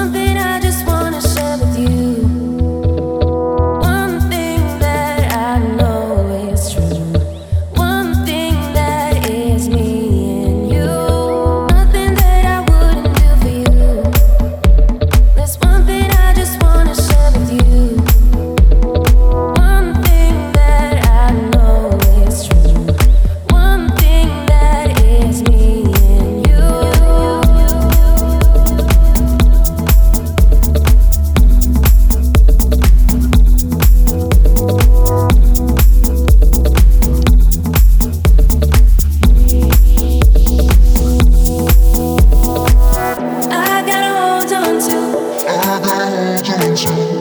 something I Session.